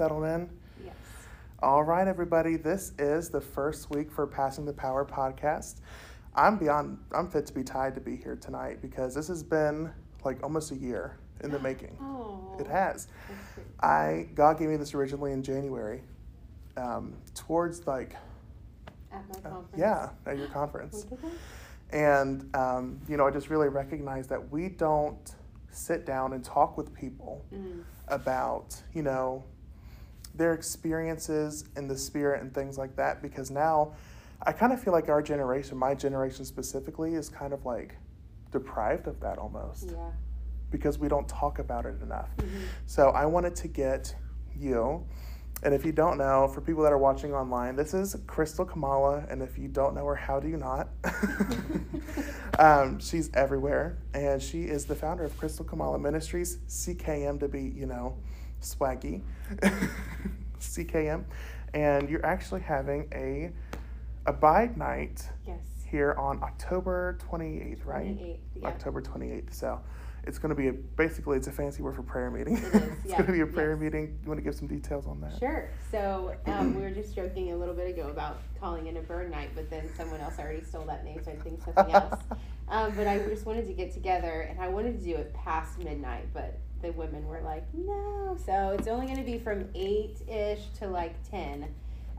Settled in? Yes. All right, everybody. This is the first week for Passing the Power podcast. I'm beyond, I'm fit to be tied to be here tonight because this has been like almost a year in the making. Oh. It has. I, God gave me this originally in January, um, towards like, At my uh, conference. yeah, at your conference. And, um, you know, I just really recognize that we don't sit down and talk with people Mm. about, you know, their experiences in the spirit and things like that because now I kind of feel like our generation, my generation specifically, is kind of like deprived of that almost Yeah. because we don't talk about it enough. Mhm. So I wanted to get you, and if you don't know, for people that are watching online, this is Crystal Komala, and if you don't know her, how do you not? um, she's everywhere, and she is the founder of Crystal Komala Ministries, CKM to be, you know, swaggy, CKM, and you're actually having a abide night Yes. here on October 28th, right? 28th, yeah. October 28th. So it's going to be a basically it's a fancy word for prayer meeting. It is, it's yeah, going to be a prayer yes. meeting. You want to give some details on that? Sure. So um, we were just joking a little bit ago about calling it a burn night, but then someone else already stole that name, so I think something else. Um, but I just wanted to get together, and I wanted to do it past midnight, but the women were like, no. So it's only going to be from eight ish to like ten.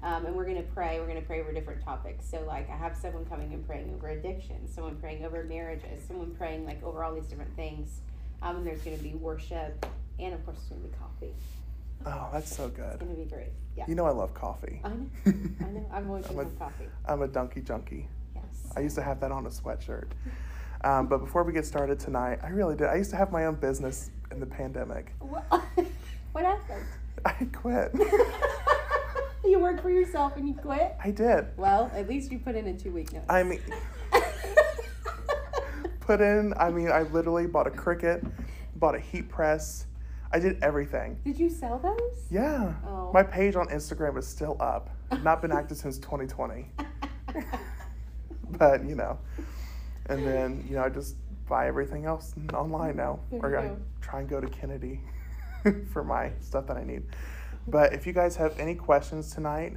Um, and we're gonna pray. We're gonna pray over different topics. So, like, I have someone coming and praying over addiction, someone praying over marriages, someone praying like over all these different things. Um, and there's gonna be worship, and of course, there's gonna be coffee. Oh, that's so good. It's gonna be great. Yeah. You know I love coffee. I know. I know. I've always I'm a- coffee. I'm a donkey junkie. Yes. I used to have that on a sweatshirt. Um, but before we get started tonight, I really did. I used to have my own business in the pandemic. What, what happened? I quit. you work for yourself and you quit? I did. Well, at least you put in a two week notice. I mean, put in. I mean, I literally bought a Cricut, bought a heat press. I did everything. Did you sell those? Yeah. Oh. My page on Instagram is still up. Not been active since 2020. But, you know. And then, you know, I just buy everything else online now. There or I go. try and go to Kennedy for my stuff that I need. But if you guys have any questions tonight,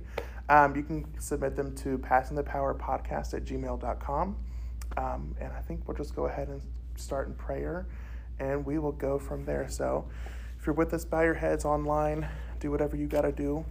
um, you can submit them to passingthepowerpodcast at gmail.com. Um, and I think we'll just go ahead and start in prayer and we will go from there. So if you're with us, bow your heads online, do whatever you got to do.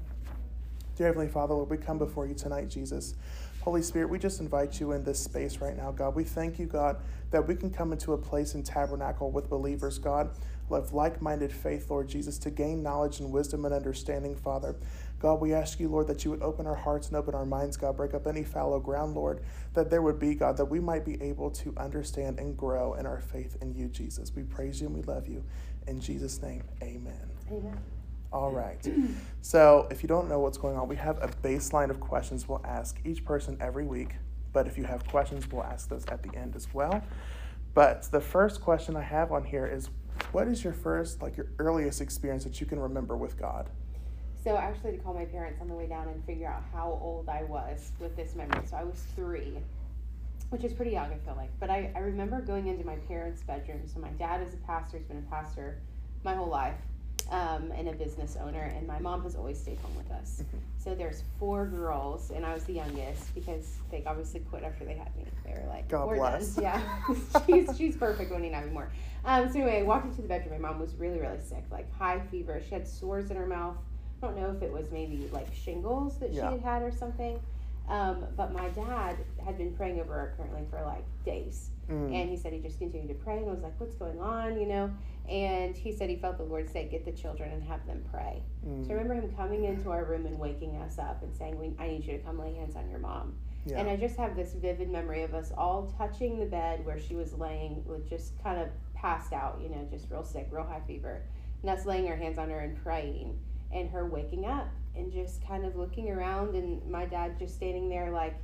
Dear Heavenly Father, Lord, we come before you tonight, Jesus. Holy Spirit, we just invite you in this space right now, God. We thank you, God, that we can come into a place in tabernacle with believers, God, of like minded faith, Lord Jesus, to gain knowledge and wisdom and understanding, Father. God, we ask you, Lord, that you would open our hearts and open our minds, God, break up any fallow ground, Lord, that there would be, God, that we might be able to understand and grow in our faith in you, Jesus. We praise you and we love you. In Jesus' name, amen. Amen. All right. So, if you don't know what's going on, we have a baseline of questions we'll ask each person every week. But if you have questions, we'll ask those at the end as well. But the first question I have on here is what is your first, like your earliest experience that you can remember with God? So I actually had to call my parents on the way down and figure out how old I was with this memory. So I was three, which is pretty young, I feel like. But I, I remember going into my parents' bedroom. So my dad is a pastor, he's been a pastor my whole life, um, and a business owner. And my mom has always stayed home with us. So there's four girls, and I was the youngest because they obviously quit after they had me. They were like, God "We're bless." done." Yeah, she's she's perfect when you not anymore. Um, so anyway, I walked into the bedroom. My mom was really really sick, like high fever. She had sores in her mouth. I don't know if it was maybe like shingles that Yeah. she had had or something. Um, but my dad had been praying over her currently for like days. Mm. And he said he just continued to pray and I was like, What's going on? You know? And he said he felt the Lord say, Get the children and have them pray. Mm. So I remember him coming into our room and waking us up and saying, we, I need you to come lay hands on your mom. Yeah. And I just have this vivid memory of us all touching the bed where she was laying with just kind of passed out, you know, just real sick, real high fever. And us laying our hands on her and praying. And her waking up and just kind of looking around and my dad just standing there like,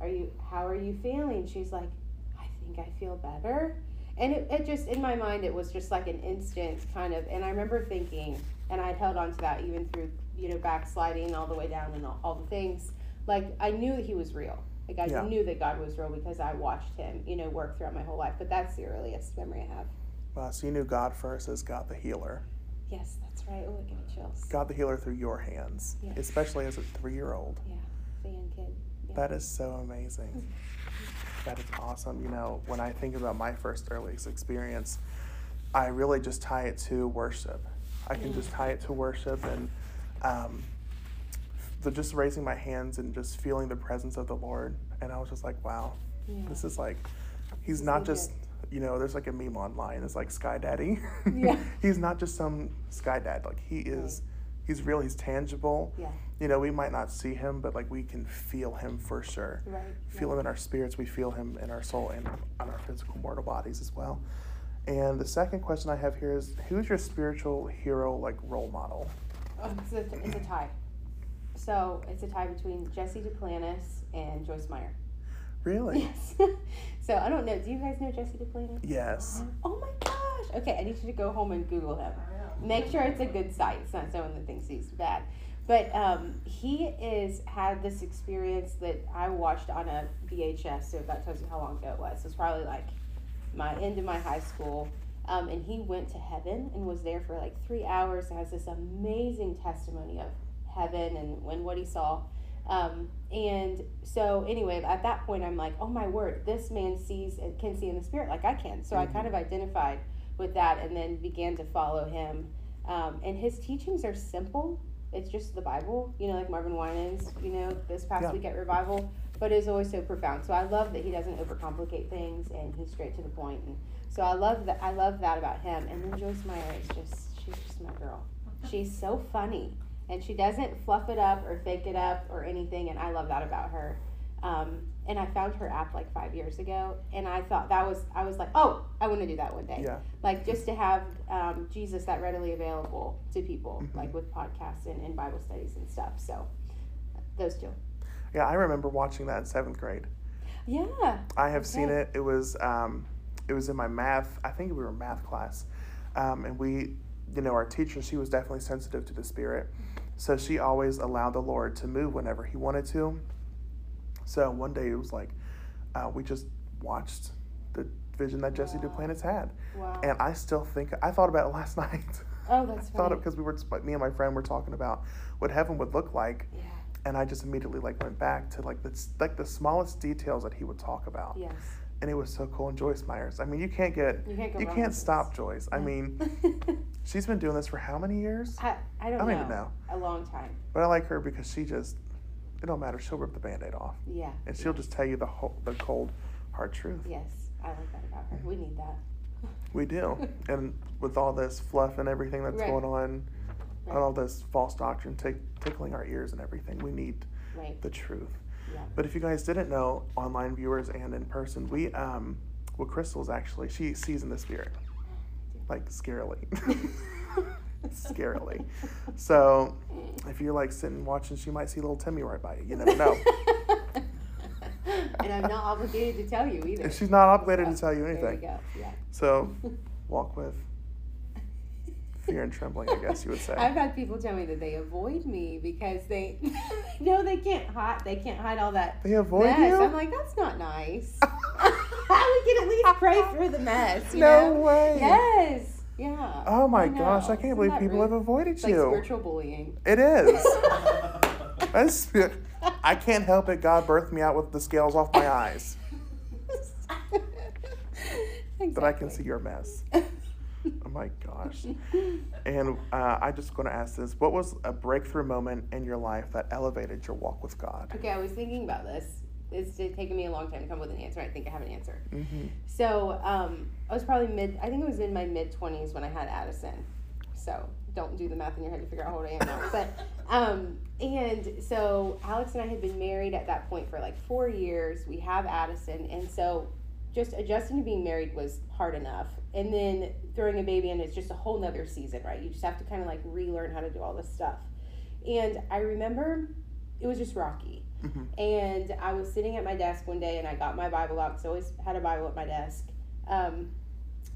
Are you how are you feeling? She's like, I think I feel better. And it, it just in my mind it was just like an instant kind of and I remember thinking and I'd held on to that even through, you know, backsliding all the way down and all, all the things. Like I knew he was real. Like I Yeah. knew that God was real because I watched him, you know, work throughout my whole life. But that's the earliest memory I have. Wow, so you knew God first as God the healer. Yes, that's right. Oh, it gave me chills. God the healer through your hands, Yeah. especially as a three year old. Yeah, the young kid. Yeah. That is so amazing. That is awesome. You know, when I think about my first early experience, I really just tie it to worship. I can just tie it to worship and um, the just raising my hands and just feeling the presence of the Lord. And I was just like, wow, Yeah. this is like, he's not just, you know, there's like a meme online. It's like Sky Daddy. Yeah. he's not just some Sky Dad. Like he is, he's real. He's tangible. Yeah. You know, we might not see him, but like we can feel him for sure Right. feel right. him in our spirits, we feel him in our soul and on our physical mortal bodies as well. And the second question I have here is who's your spiritual hero like role model? Oh, it's, a, it's a tie. So it's a tie between Jesse Duplantis and Joyce Meyer. Really? Yes. so I don't know. Do you guys know Jesse Duplantis? Yes. Oh my gosh. Okay, I need you to go home and Google him. Make sure it's a good site. It's not someone that thinks he's bad. But um, he is had this experience that I watched on a VHS. So that tells you how long ago it was. It was probably like my end of my high school. Um, and he went to heaven and was there for like three hours. And has this amazing testimony of heaven and when what he saw. Um, and so anyway, at that point, I'm like, oh my word, this man sees and can see in the spirit like I can. So I Mhm. kind of identified with that and then began to follow him. Um, and his teachings are simple. It's just the Bible, you know, like Marvin Winans, you know, this past Yeah. week at Revival, but it's always so profound. So I love that he doesn't overcomplicate things and he's straight to the point. And so I love that. I love that about him. And then Joyce Meyer is just, she's just my girl. She's so funny and she doesn't fluff it up or fake it up or anything. And I love that about her. Um, and I found her app like five years ago, and I thought that was I was like, oh, I want to do that one day. Yeah. Like just to have um, Jesus that readily available to people, Mhm. like with podcasts and, and Bible studies and stuff. So those two. Yeah, I remember watching that in seventh grade. Yeah. I have seen it. It was um, it was in my math. I think we were in math class, um, and we, you know, our teacher. She was definitely sensitive to the spirit, so she always allowed the Lord to move whenever He wanted to. So one day it was like, uh, we just watched the vision that Jesse Wow. Duplantis had, Wow. and I still think I thought about it last night. oh, that's I thought it because we were me and my friend were talking about what heaven would look like, yeah. and I just immediately like went back to like the like the smallest details that he would talk about Yes. and it was so cool. And Joyce Myers, I mean, you can't get, You can't you can't stop Joyce. I mean, she's been doing this for how many years? I, I don't I don't know. even know. A long time. But I like her because she just, it don't matter. She'll rip the band-aid off, Yeah. and she'll just tell you the whole, the cold, hard truth. Yes. I like that about her. We need that. We do. and with all this fluff and everything that's Right. going on, Right. and all this false doctrine tick tickling our ears and everything, we need Right. the truth. Yeah. But if you guys didn't know, online viewers and in person, we um, well, Crystal's actually she sees in the spirit, like scarily, scarily. So if you're like sitting watching, she might see little Timmy right by you. You never know. and I'm not obligated to tell you either. And she's not obligated to tell you anything. There you go. Yeah. So walk with fear and trembling, I guess you would say. I've had people tell me that they avoid me because they know they can't hide. They can't hide all that They avoid mess. you? I'm like, that's not nice. we can at least pray through the mess. No know? way. Yes. Yeah. Oh my I gosh, I can't Isn't believe people rude? have avoided It's like you. spiritual bullying. It is. That's, I can't help it. God birthed me out with the scales off my eyes, that I can see your mess. Oh my gosh. And uh, I'm just going to ask this: What was a breakthrough moment in your life that elevated your walk with God? Okay, I was thinking about this. It's taken me a long time to come up with an answer. I think I have an answer. hmm So um, I was probably mid. I think it was in my mid twenties when I had Addison. So don't do the math in your head to figure out how old I am now. But um, and so Alex and I had been married at that point for like four years. We have Addison, and so just adjusting to being married was hard enough. And then throwing a baby in is just a whole nother season, right? You just have to kind of like relearn how to do all this stuff. And I remember it was just rocky. Hmm And I was sitting at my desk one day and I got my Bible out because I always had a Bible at my desk. Um,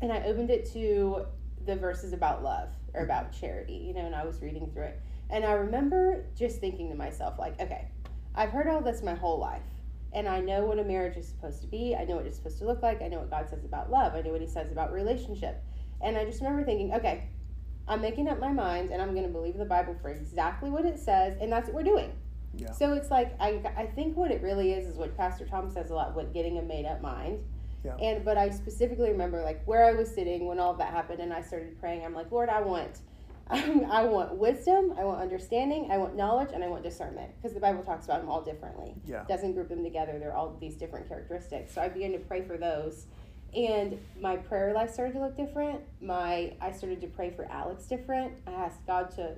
and I opened it to the verses about love or about charity, you know, and I was reading through it. And I remember just thinking to myself, like, okay, I've heard all this my whole life. And I know what a marriage is supposed to be. I know what it's supposed to look like. I know what God says about love. I know what He says about relationship. And I just remember thinking, okay, I'm making up my mind and I'm going to believe the Bible for exactly what it says, and that's what we're doing. Yeah. So it's like I, I think what it really is is what Pastor Tom says a lot, what getting a made up mind. Yeah. And but I specifically remember like where I was sitting when all of that happened, and I started praying. I'm like, Lord, I want, I want wisdom, I want understanding, I want knowledge, and I want discernment because the Bible talks about them all differently. Yeah. It doesn't group them together. They're all these different characteristics. So I began to pray for those, and my prayer life started to look different. My I started to pray for Alex different. I asked God to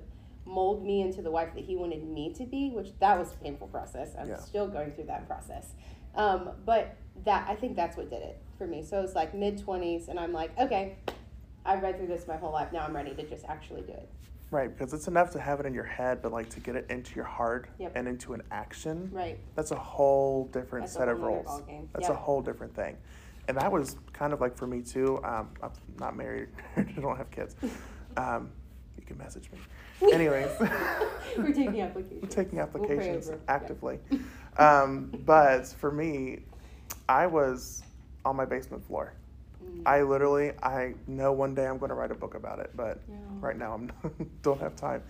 mold me into the wife that He wanted me to be, which that was a painful process. I'm Yeah. still going through that process. Um, but that I think that's what did it for me. So it's like mid twenties, and I'm like, okay, I've read through this my whole life. Now I'm ready to just actually do it. Right, because it's enough to have it in your head, but like to get it into your heart Yep. and into an action, Right. that's a whole different That's set of roles. That's Yep. a whole different thing. And that was kind of like for me too. Um, I'm not married, I don't have kids. Um, you can message me. Anyways, We're taking applications. I'm taking We'll applications actively. Um, but for me, I was on my basement floor. Mm. I literally, I know one day I'm going to write a book about it, but Yeah. right now I'm don't have time.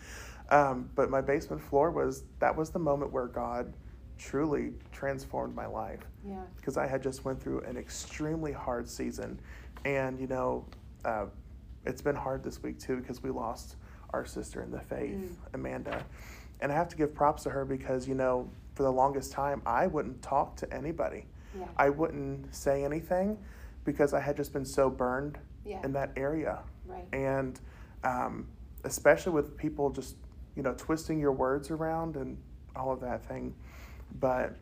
Um, but my basement floor was that was the moment where God truly transformed my life Yeah. because I had just went through an extremely hard season, and you know, uh, it's been hard this week too because we lost our sister in the faith, Mm. Amanda, and I have to give props to her because you know, for the longest time I wouldn't talk to anybody. Yeah. I wouldn't say anything because I had just been so burned Yeah. in that area, Right. and um, especially with people just you know twisting your words around and all of that thing. But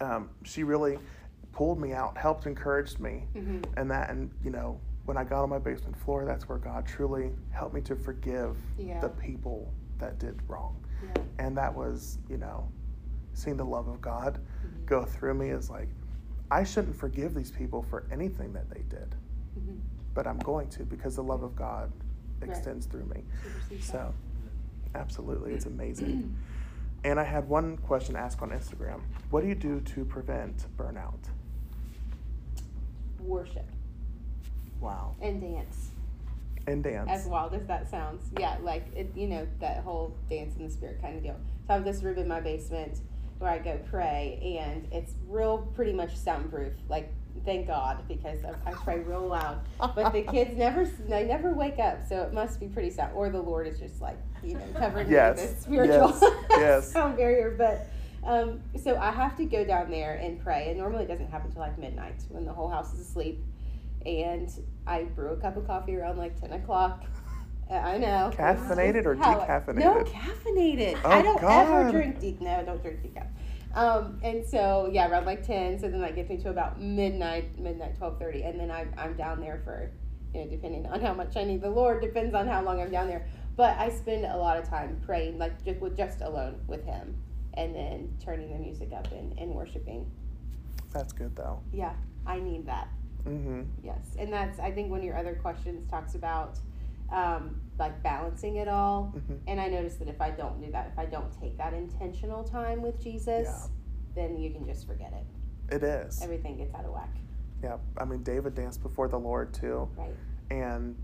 um, she really pulled me out, helped encourage me, Mhm. and that, and you know, when I got on my basement floor, that's where God truly helped me to forgive Yeah. the people that did wrong, Yeah. and that was, you know, seeing the love of God Mhm. go through me is like, I shouldn't forgive these people for anything that they did, Mhm. but I'm going to because the love of God Right. extends through me. So, absolutely, it's amazing. and I had one question asked on Instagram. What do you do to prevent burnout? Worship Wow. and dance. And dance. As wild as that sounds, yeah, like it, you know, that whole dance in the spirit kind of deal. So I have this room in my basement where I go pray, and it's real, pretty much soundproof. Like, thank God, because I, I pray real loud. But the kids never, they never wake up, so it must be pretty sound. Or the Lord is just like, you know, covering me Yes, with this spiritual yes, yes. sound barrier. But um, so I have to go down there and pray. And normally it doesn't happen until like midnight when the whole house is asleep. And I brew a cup of coffee around like 10 o'clock. I know. Caffeinated or decaffeinated? No, caffeinated. Oh, I don't ever God. drink de- No, I don't drink decaf. Um, and so yeah, around like ten. So then that gets me to about midnight, midnight twelve thirty, and then I'm I'm down there for, you know, depending on how much I need the Lord, depends on how long I'm down there. But I spend a lot of time praying, like just with just alone with Him, and then turning the music up and, and worshiping. That's good though. Yeah, I need that. Mm-hmm. Yes, and that's I think one of your other questions talks about um, like balancing it all. Mm-hmm. And I noticed that if I don't do that, if I don't take that intentional time with Jesus, Yeah. then you can just forget it. It is. Everything gets out of whack. Yeah. I mean, David danced before the Lord too, Right. and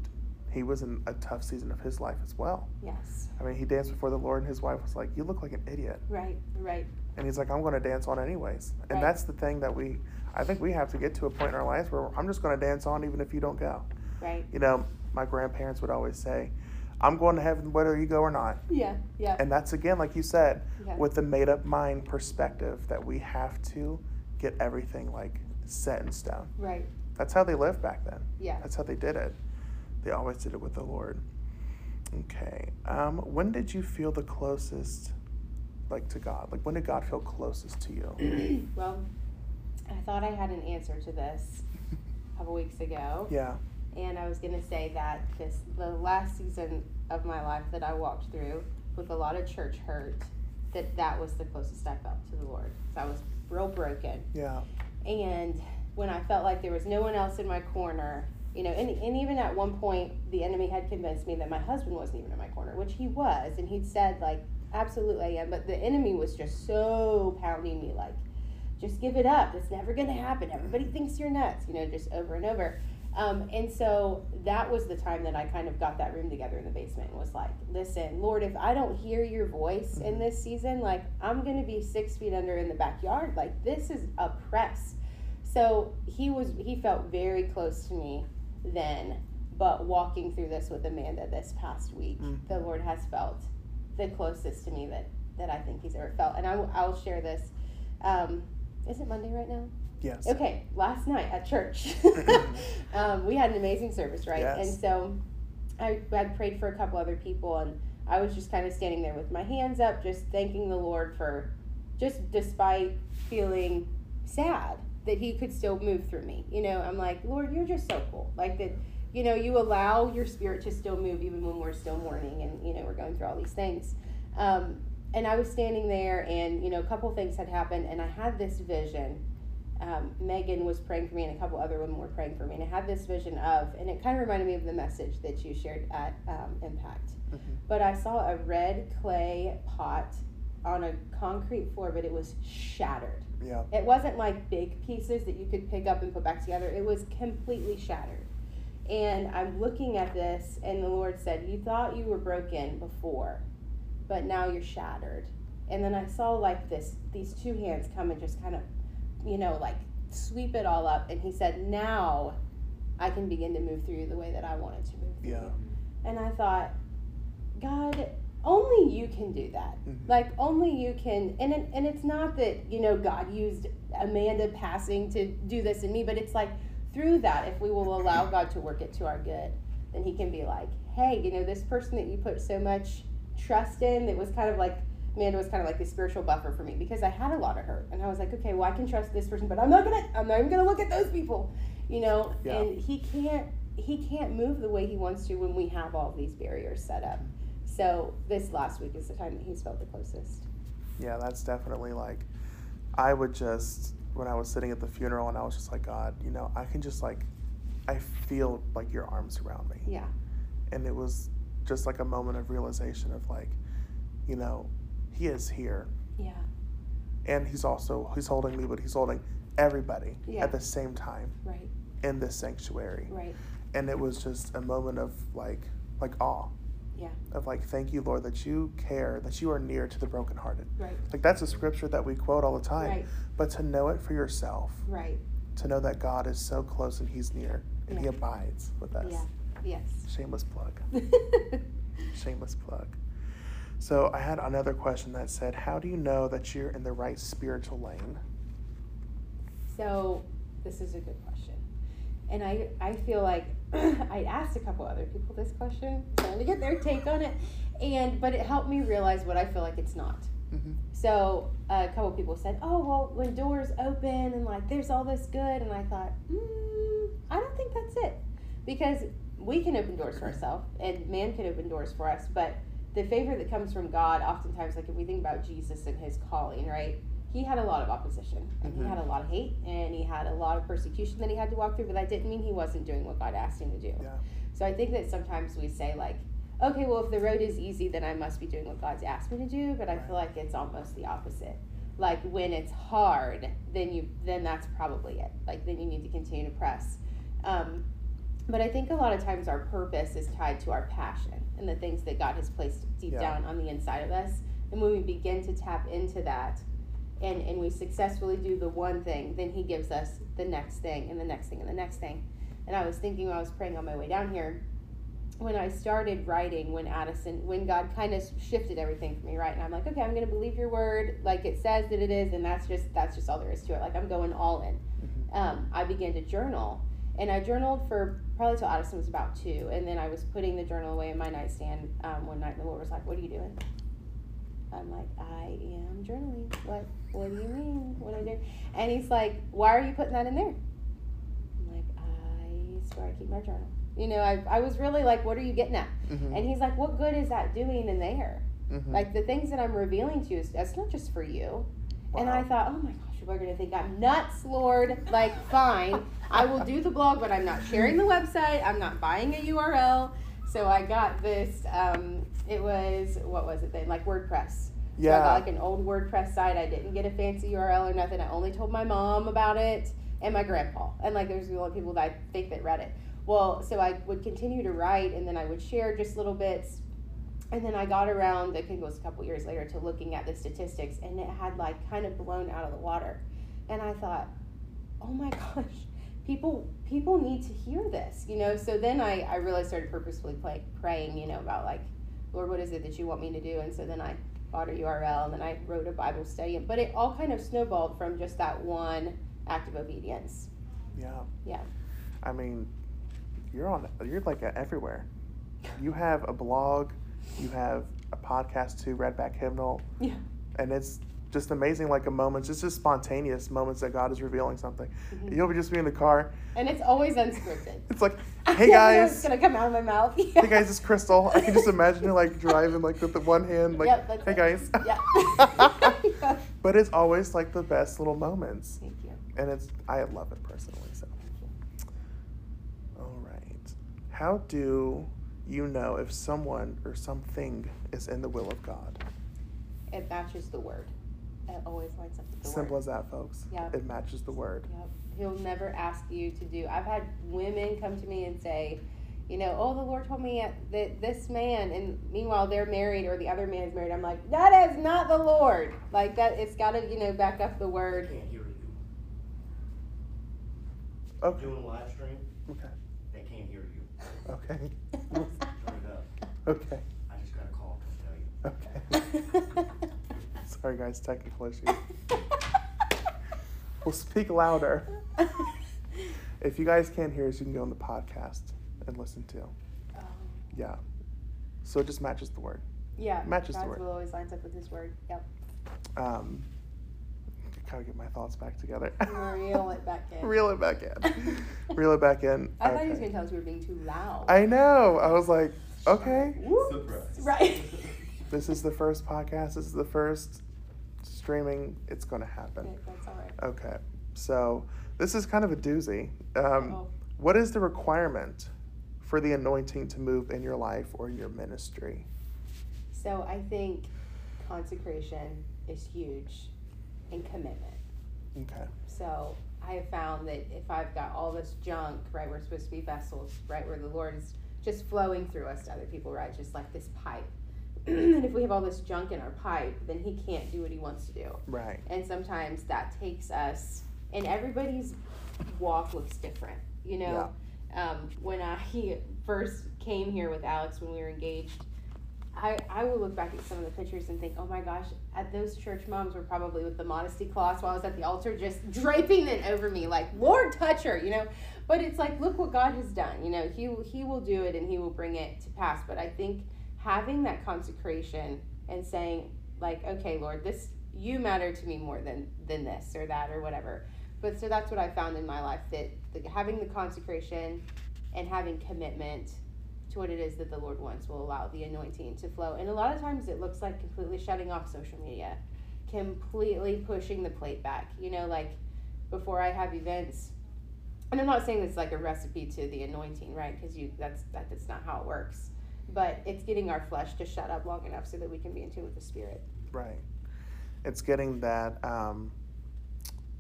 he was in a tough season of his life as well. Yes. I mean, he danced before the Lord, and his wife was like, "You look like an idiot," Right. Right. And he's like, "I'm going to dance on anyways." And Right. that's the thing that we, I think, we have to get to a point in our lives where I'm just going to dance on even if you don't go. Right. You know, my grandparents would always say, "I'm going to heaven whether you go or not." Yeah. Yeah. And that's again, like you said, Yeah. with the made up mind perspective that we have to get everything like set in stone. right. That's how they lived back then. Yeah. That's how they did it. They always did it with the Lord. Okay. Um, when did you feel the closest, like to God? Like when did God feel closest to you? well, I thought I had an answer to this a couple weeks ago. yeah. And I was going to say that this the last season of my life that I walked through with a lot of church hurt, that that was the closest I felt to the Lord. So I was real broken. Yeah. And when I felt like there was no one else in my corner, you know, and, and even at one point, the enemy had convinced me that my husband wasn't even in my corner, which he was. And he'd said, like, absolutely I am. But the enemy was just so pounding me, like, just give it up. It's never going to happen. Everybody thinks you're nuts, you know, just over and over. Um, and so that was the time that I kind of got that room together in the basement and was like, listen, Lord, if I don't hear your voice mm-hmm. in this season, like I'm going to be six feet under in the backyard. Like this is a press. So he was, he felt very close to me then. But walking through this with Amanda this past week, mm-hmm. the Lord has felt the closest to me that, that I think he's ever felt. And I, I'll share this. Um, is it Monday right now? Yes. Okay, last night at church, um, we had an amazing service, right? Yes. And so I had prayed for a couple other people, and I was just kind of standing there with my hands up, just thanking the Lord for just despite feeling sad that He could still move through me. You know, I'm like, Lord, you're just so cool. Like that, you know, you allow your spirit to still move even when we're still mourning and, you know, we're going through all these things. Um, and I was standing there, and, you know, a couple things had happened, and I had this vision um, Megan was praying for me, and a couple other women were praying for me. And I had this vision of, and it kind of reminded me of the message that you shared at um, Impact. Mm-hmm. But I saw a red clay pot on a concrete floor, but it was shattered. Yeah. It wasn't like big pieces that you could pick up and put back together. It was completely shattered. And I'm looking at this, and the Lord said, You thought you were broken before, but now you're shattered. And then I saw like this, these two hands come and just kind of you know, like sweep it all up. And he said, now I can begin to move through the way that I wanted to move through. Yeah. And I thought, God, only you can do that. Mm-hmm. Like only you can. And it, and it's not that you know God used Amanda passing to do this in me, but it's like through that, if we will allow God to work it to our good, then He can be like, hey, you know, this person that you put so much trust in, that was kind of like Amanda was kind of like the spiritual buffer for me because I had a lot of hurt, and I was like, okay, well, I can trust this person, but I'm not gonna, I'm not even gonna look at those people, you know. Yeah. And he can't, he can't move the way he wants to when we have all these barriers set up. So this last week is the time that he's felt the closest. Yeah, that's definitely like, I would just when I was sitting at the funeral and I was just like, God, you know, I can just like, I feel like your arms around me. Yeah. And it was just like a moment of realization of like, you know, he is here. Yeah. And he's also he's holding me, but he's holding everybody yeah. at the same time. Right. In this sanctuary. Right. And it was just a moment of like like awe. Yeah. Of like, thank you, Lord, that you care, that you are near to the brokenhearted. Right. Like that's a scripture that we quote all the time. Right. But to know it for yourself. Right. To know that God is so close and He's near and yeah. He abides with us. Yeah. Yes. Shameless plug. Shameless plug. So I had another question that said, How do you know that you're in the right spiritual lane? So this is a good question. And I, I feel like I asked a couple other people this question, trying to get their take on it. And but it helped me realize what I feel like it's not. Mm-hmm. So a couple people said, "Oh well, when doors open and like there's all this good," and I thought, mm, I don't think that's it, because we can open doors for ourselves and man can open doors for us, but the favor that comes from God, oftentimes, like if we think about Jesus and his calling, right? He had a lot of opposition and mm-hmm. he had a lot of hate and he had a lot of persecution that he had to walk through, but that didn't mean he wasn't doing what God asked him to do. Yeah. So I think that sometimes we say, like, okay, well, if the road is easy, then I must be doing what God's asked me to do, but I feel like it's almost the opposite. Like when it's hard, then you then that's probably it. Like then you need to continue to press. Um, but I think a lot of times our purpose is tied to our passion and the things that God has placed deep yeah. down on the inside of us. And when we begin to tap into that and, and we successfully do the one thing, then He gives us the next thing and the next thing and the next thing. And I was thinking when I was praying on my way down here, when I started writing, when Addison, when God kind of shifted everything for me, right? And I'm like, okay, I'm going to believe your word, like it says that it is, and that's just that's just all there is to it. Like I'm going all in. Mm-hmm. Um, I began to journal, and I journaled for probably till Addison was about two, and then I was putting the journal away in my nightstand um, one night, and the Lord was like, "What are you doing?" I'm like, "I am journaling." What? What do you mean? What I do? And he's like, "Why are you putting that in there?" I'm like, "I swear I keep my journal." You know, I, I was really like, "What are you getting at?" Mm-hmm. And he's like, "What good is that doing in there?" Mm-hmm. Like the things that I'm revealing to you, is that's not just for you. Wow. And I thought, oh my gosh, people are going to think I'm nuts, Lord. Like, fine, I will do the blog, but I'm not sharing the website. I'm not buying a URL. So I got this. Um, it was what was it then? Like WordPress. Yeah. So I got like an old WordPress site. I didn't get a fancy URL or nothing. I only told my mom about it and my grandpa. And like there's a lot of people that I think that read it. Well, so I would continue to write, and then I would share just little bits. And then I got around, I think it was a couple years later, to looking at the statistics, and it had like kind of blown out of the water. And I thought, oh my gosh, people people need to hear this, you know. So then I I really started purposefully play, praying, you know, about like, Lord, what is it that you want me to do? And so then I bought a URL, and then I wrote a Bible study. But it all kind of snowballed from just that one act of obedience. Yeah. Yeah. I mean, you're on. You're like everywhere. You have a blog. You have a podcast too, Redback Hymnal. Yeah. And it's just amazing, like a moment, just just spontaneous moments that God is revealing something. Mhm. You'll be just be in the car. And it's always unscripted. It's like, hey know It's guys, gonna come out of my mouth. hey guys, it's Crystal. I can just imagine her like driving like with the one hand, like, Yep, hey it. guys. Yeah. but it's always like the best little moments, Thank you. and it's I love it personally. So, all right, how do you know if someone or something is in the will of God? It matches the word. It always lines up with the Simple word. as that, folks. Yeah. It matches the word. Yep. He'll never ask you to do. I've had women come to me and say, you know, oh, the Lord told me that this man, and meanwhile they're married or the other man's married. I'm like, that is not the Lord. Like that, it's got to, you know, back up the word. Can't hear you. Okay. Doing a live stream, Okay. they can't hear you. Okay. Turn it up. Okay. I just got a call to tell you. Okay. Sorry, guys. Technical issue. We'll speak louder. If you guys can't hear us, you can go on the podcast and listen to. Um, Yeah. So it just matches the word. yeah, Matches the word. will always lines up with His word. Yep. Um, kind of get my thoughts back together. Reel it back in. Reel it back in. Reel it back in. I thought he was gonna tell us we were being too loud. I know. I was like, okay. Surprise. Right. This is the first podcast. This is the first streaming. It's going to happen. Okay, That's all right. Okay. So this is kind of a doozy. Um, what is the requirement for the anointing to move in your life or your ministry? So I think consecration is huge and commitment. Okay. So I have found that if I've got all this junk, right, we're supposed to be vessels, right, where the Lord is just flowing through us to other people, right, just like this pipe. and if we have all this junk in our pipe, then He can't do what He wants to do. Right. And sometimes that takes us, and everybody's walk looks different. You know, um, when I first came here with Alex when we were engaged, I, I will look back at some of the pictures and think, oh my gosh, at those church moms were probably with the modesty cloths while I was at the altar, just draping it over me, like Lord, touch her, you know. But it's like, look what God has done. You know, He He will do it and He will bring it to pass. But I think having that consecration and saying, like, okay, Lord, this you matter to me more than than this or that or whatever. But so that's what I found in my life that the, having the consecration and having commitment to what it is that the Lord wants will allow the anointing to flow. And a lot of times it looks like completely shutting off social media, completely pushing the plate back. You know, like before I have events, and I'm not saying it's like a recipe to the anointing, right? Because you that's that, that's not how it works. But it's getting our flesh to shut up long enough so that we can be in tune with the spirit. Right. It's getting that, um,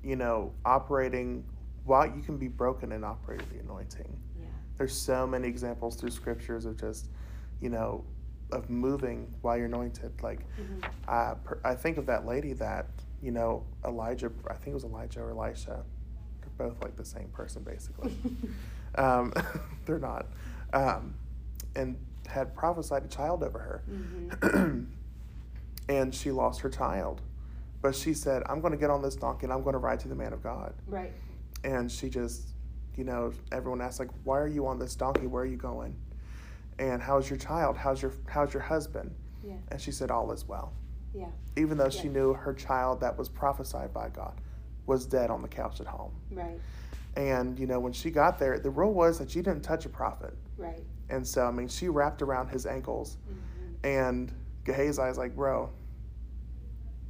you know, operating while you can be broken and operating the anointing. Yeah. There's so many examples through scriptures of just, you know, of moving while you're anointed. Like, Mhm. uh, I think of that lady that, you know, Elijah, I think it was Elijah or Elisha. They're both like the same person, basically. um, they're not. Um, and had prophesied a child over her. Mhm. and she lost her child. But she said, I'm going to get on this donkey and I'm going to ride to the man of God. Right. And she just, you know, everyone asked, like, why are you on this donkey? Where are you going? And how's your child? How's your how's your husband? Yeah. And she said, All is well. Yeah. Even though she knew her child that was prophesied by God was dead on the couch at home. Right. And, you know, when she got there, the rule was that she didn't touch a prophet. Right. And so, I mean, she wrapped around his ankles. Mhm. And Gehazi's like, bro,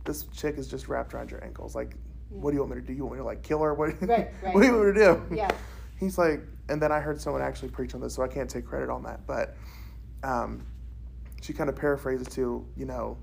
this chick is just wrapped around your ankles. Like, what do you want me to do? You want me to like kill her? What, Right, right. what do you want me to do? Yeah. He's like, and then I heard someone actually preach on this, so I can't take credit on that. But um, she kind of paraphrases to, you know,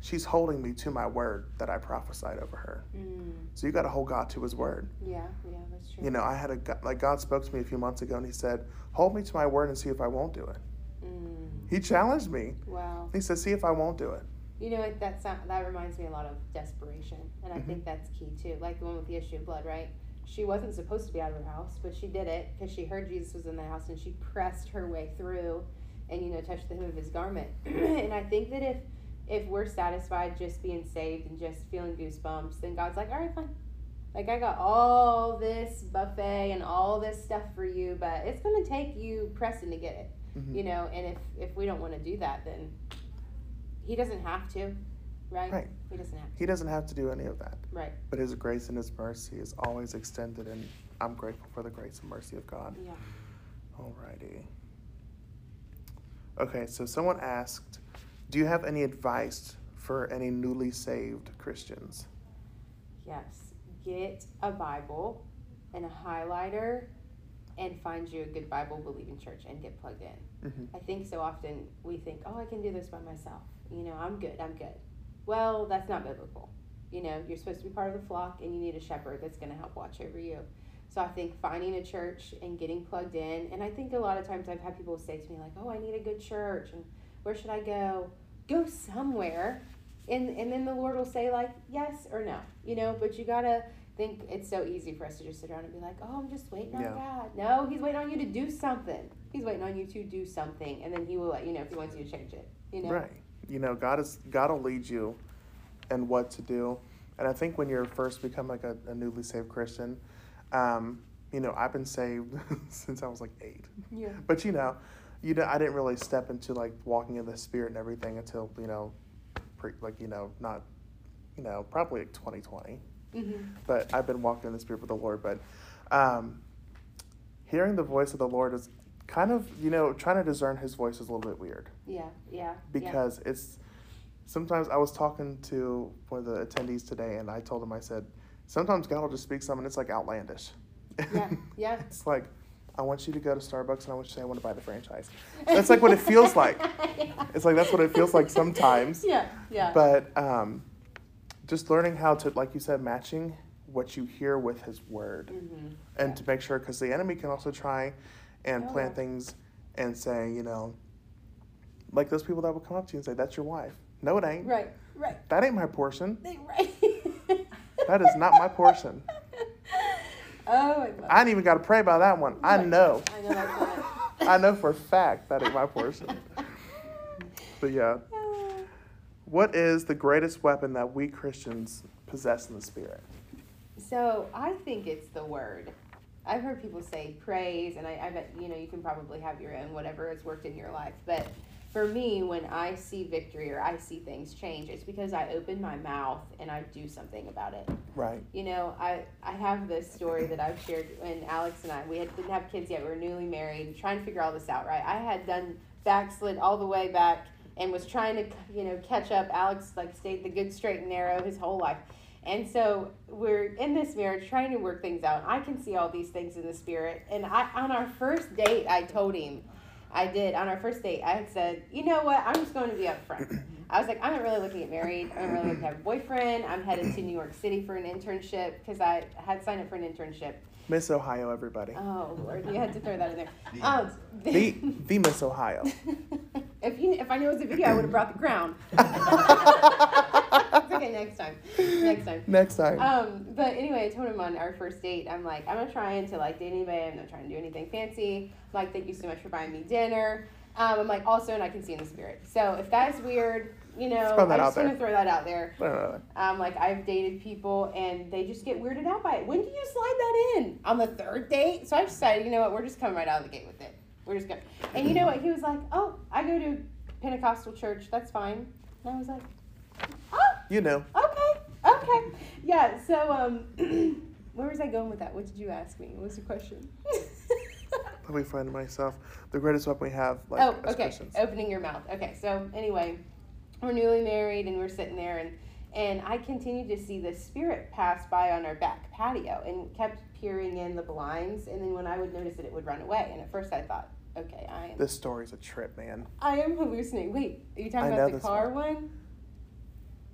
she's holding me to my word that I prophesied over her. Mm. So you got to hold God to His word. Yeah, yeah, that's true. You know, I had a like God spoke to me a few months ago, and He said, "Hold me to my word and see if I won't do it." Mm. He challenged me. Wow. He said, "See if I won't do it." You know, what, that that reminds me a lot of desperation, and I Mhm. think that's key too. Like the one with the issue of blood, right? She wasn't supposed to be out of her house, but she did it because she heard Jesus was in the house, and she pressed her way through, and you know, touched the hem of his garment. and I think that if if we're satisfied just being saved and just feeling goosebumps, then God's like, all right, fine. Like I got all this buffet and all this stuff for you, but it's gonna take you pressing to get it Mhm. you know and if if we don't want to do that then he doesn't have to right Right. he doesn't have He doesn't have to do any of that. right But His grace and His mercy is always extended, and I'm grateful for the grace and mercy of God. yeah Alrighty. Okay, so someone asked, do you have any advice for any newly saved Christians? yes. Get a bible and a highlighter and find you a good bible believing church and get plugged in. Mm-hmm. i think so often we think oh i can do this by myself. You know i'm good i'm good. Well that's not biblical. You know you're supposed to be part of the flock and you need a shepherd that's going to help watch over you. So i think finding a church and getting plugged in and i think a lot of times i've had people say to me like oh i need a good church and where should i go go somewhere and and then the lord will say like yes or no you know but you gotta think it's so easy for us to just sit around and be like oh i'm just waiting on Yeah. god no he's waiting on you to do something he's waiting on you to do something and then he will let you know if he wants you to change it you know Right. You know, God is God will lead you and what to do. And I think when you're first become like a, a newly saved Christian, um, you know, I've been saved since I was like eight. yeah But you know, you know, I didn't really step into like walking in the spirit and everything until you know, pre, like you know, not, you know, probably like 2020. mm-hmm. But I've been walking in the spirit with the Lord. But um, hearing the voice of the Lord is kind of you know trying to discern His voice is a little bit weird yeah yeah because it's sometimes I was talking to one of the attendees today and I told him I said sometimes God will just speak something it's like outlandish. yeah yeah it's like I want you to go to Starbucks and I want you to say I want to buy the franchise. That's like what it feels like. yeah. It's like that's what it feels like sometimes. yeah yeah But um, just learning how to, like you said, matching what you hear with His Word, mm-hmm. and to make sure, because the enemy can also try and Oh. plant things and say, you know, like those people that will come up to you and say, "That's your wife." No, it ain't. right right That ain't my portion. right That is not my portion. Oh god I ain't even got to pray about that one. I know. I know that's. I know for a fact that ain't my portion. But yeah, what is the greatest weapon that we Christians possess in the Spirit? So I think it's the word. I've heard people say praise, and I, I bet you know you can probably have your own whatever has worked in your life. But for me, when I see victory or I see things change, it's because I open my mouth and I do something about it. Right. You know, I, I have this story that I've shared when Alex and I, we had, didn't have kids yet. We were newly married, trying to figure all this out, right? I had done backslid all the way back and was trying to, you know, catch up. Alex, like, stayed the good straight and narrow his whole life. And so we're in this marriage trying to work things out. I can see all these things in the spirit. And I, on our first date, I told him, I did. On our first date, I had said, you know what? I'm just going to be upfront. I was like, I'm not really looking to get married. I'm not really looking to have a boyfriend. I'm headed to New York City for an internship because I had signed up for an internship. Miss Ohio, everybody. Oh Lord, you had to throw that in there. The Um, answer. The the Miss Ohio. if you if I knew it was a video, I would have brought the crown. okay, next time. Next time. Next time. Um, but anyway, I told him on our first date, I'm like, I'm not trying to like date anybody. I'm not trying to do anything fancy. I'm like, thank you so much for buying me dinner. Um, I'm like, also, and I can see in the spirit. So if that's weird, you know, I just want to throw that out there. Um, like I've dated people and they just get weirded out by it. When do you slide that in? On the third date? So I decided, you know what, we're just coming right out of the gate with it. We're just going. And you know what? He was like, "Oh, I go to Pentecostal church. That's fine." And I was like, "Oh, You know. okay, okay, yeah." So, um, where was I going with that? What did you ask me? What was the question? Let me find myself. The greatest weapon we have, like oh, okay. Christians. Opening your mouth. Okay. So anyway, we're newly married and we're sitting there and and I continued to see the spirit pass by on our back patio and kept peering in the blinds and then when I would notice it it would run away and at first I thought, okay, I am This story's a trip, man. I am hallucinating. Wait, are you talking I about the car one?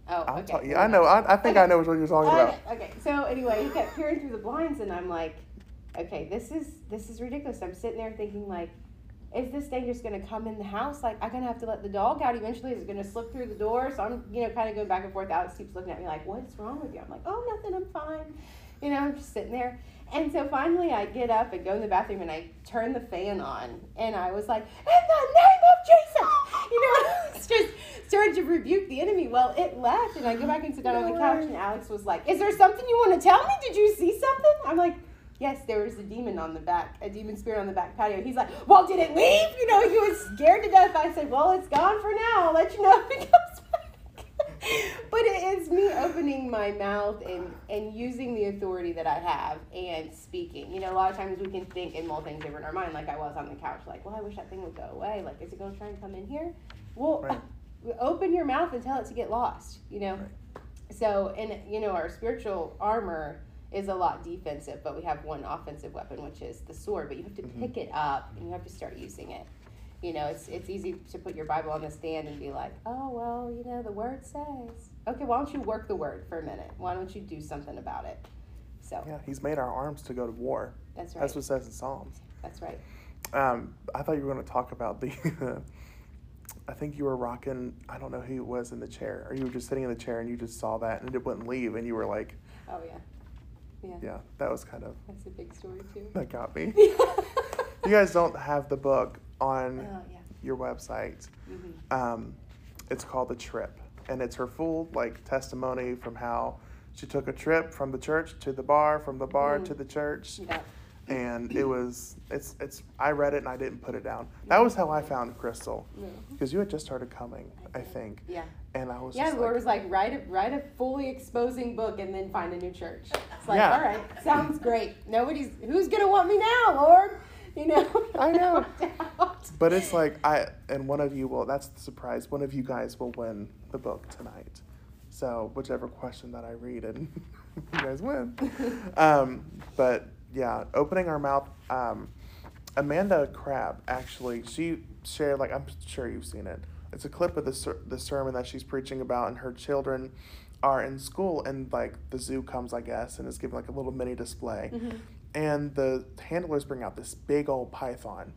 Oh, I'll okay. talk, yeah, I know. I, I think I know what you're talking about. Okay, okay. So anyway, he kept peering through the blinds, and I'm like, okay, this is this is ridiculous. I'm sitting there thinking like, is this thing just gonna come in the house? Like, I'm gonna have to let the dog out eventually. Is it gonna slip through the door? So I'm, you know, kind of going back and forth. Alex keeps looking at me like, what's wrong with you? I'm like, oh, nothing. I'm fine. You know, I'm just sitting there. And so finally, I get up and go in the bathroom and I turn the fan on, and I was like, in the name of Jesus, you know, it's just started to rebuke the enemy. Well, it left, and I go back and sit down on the couch, and Alex was like, "Is there something you want to tell me? Did you see something?" I'm like. Yes, there was a demon on the back, a demon spirit on the back patio. He's like, Well, did it leave? You know, he was scared to death. I said, Well, it's gone for now. I'll let you know if it comes back. but it is me opening my mouth and, and using the authority that I have and speaking. You know, a lot of times we can think and mull things over in our mind, like I was on the couch, like, Well, I wish that thing would go away. Like, is it going to try and come in here? Well, Right. open your mouth and tell it to get lost, you know? Right. So, and you know, our spiritual armor is a lot defensive, but we have one offensive weapon, which is the sword. But you have to Mhm. pick it up and you have to start using it. You know, it's it's easy to put your Bible on the stand and be like, oh well, you know, the word says. Okay, why don't you work the word for a minute? Why don't you do something about it? So Yeah, he's made our arms to go to war. that's right. That's what it says in Psalms. That's right. Um, I thought you were going to talk about the. I think you were rocking. I don't know who it was in the chair, or you were just sitting in the chair and you just saw that and it wouldn't leave, and you were like, Oh yeah, yeah. "Yeah, that was kind of That's a big story too. that got me." You guys don't have the book on yeah. your website. hmm Um, it's called The Trip, and it's her full like testimony from how she took a trip from the church to the bar, from the bar Mhm. to the church, Yeah. and it was it's it's. I read it and I didn't put it down. That was how I found Crystal because you had just started coming, I did. think, Yeah. and I was Yeah, the Lord like, was like, write a, write a fully exposing book and then find a new church. It's like, Yeah. all right, sounds great. Nobody's, who's going to want me now, Lord? You know? I know. But it's like I and one of you will. That's the surprise. One of you guys will win the book tonight. So whichever question that I read, and you guys win. Um, but yeah, opening our mouth. Um, Amanda Crab actually, she shared like I'm sure you've seen it. It's a clip of the ser- the sermon that she's preaching about, and her children are in school, and like the zoo comes, I guess, and is giving like a little mini display Mhm. and the handlers bring out this big old python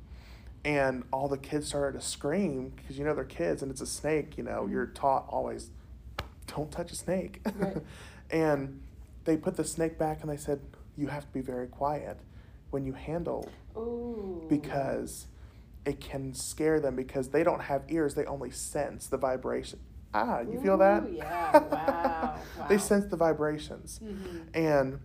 and all the kids started to scream because you know they're kids and it's a snake you know Mhm. you're taught always don't touch a snake Right. and they put the snake back and they said you have to be very quiet when you handle Ooh. because it can scare them because they don't have ears they only sense the vibration ah you feel that Ooh, yeah. Wow. wow. they sense the vibrations Mhm. and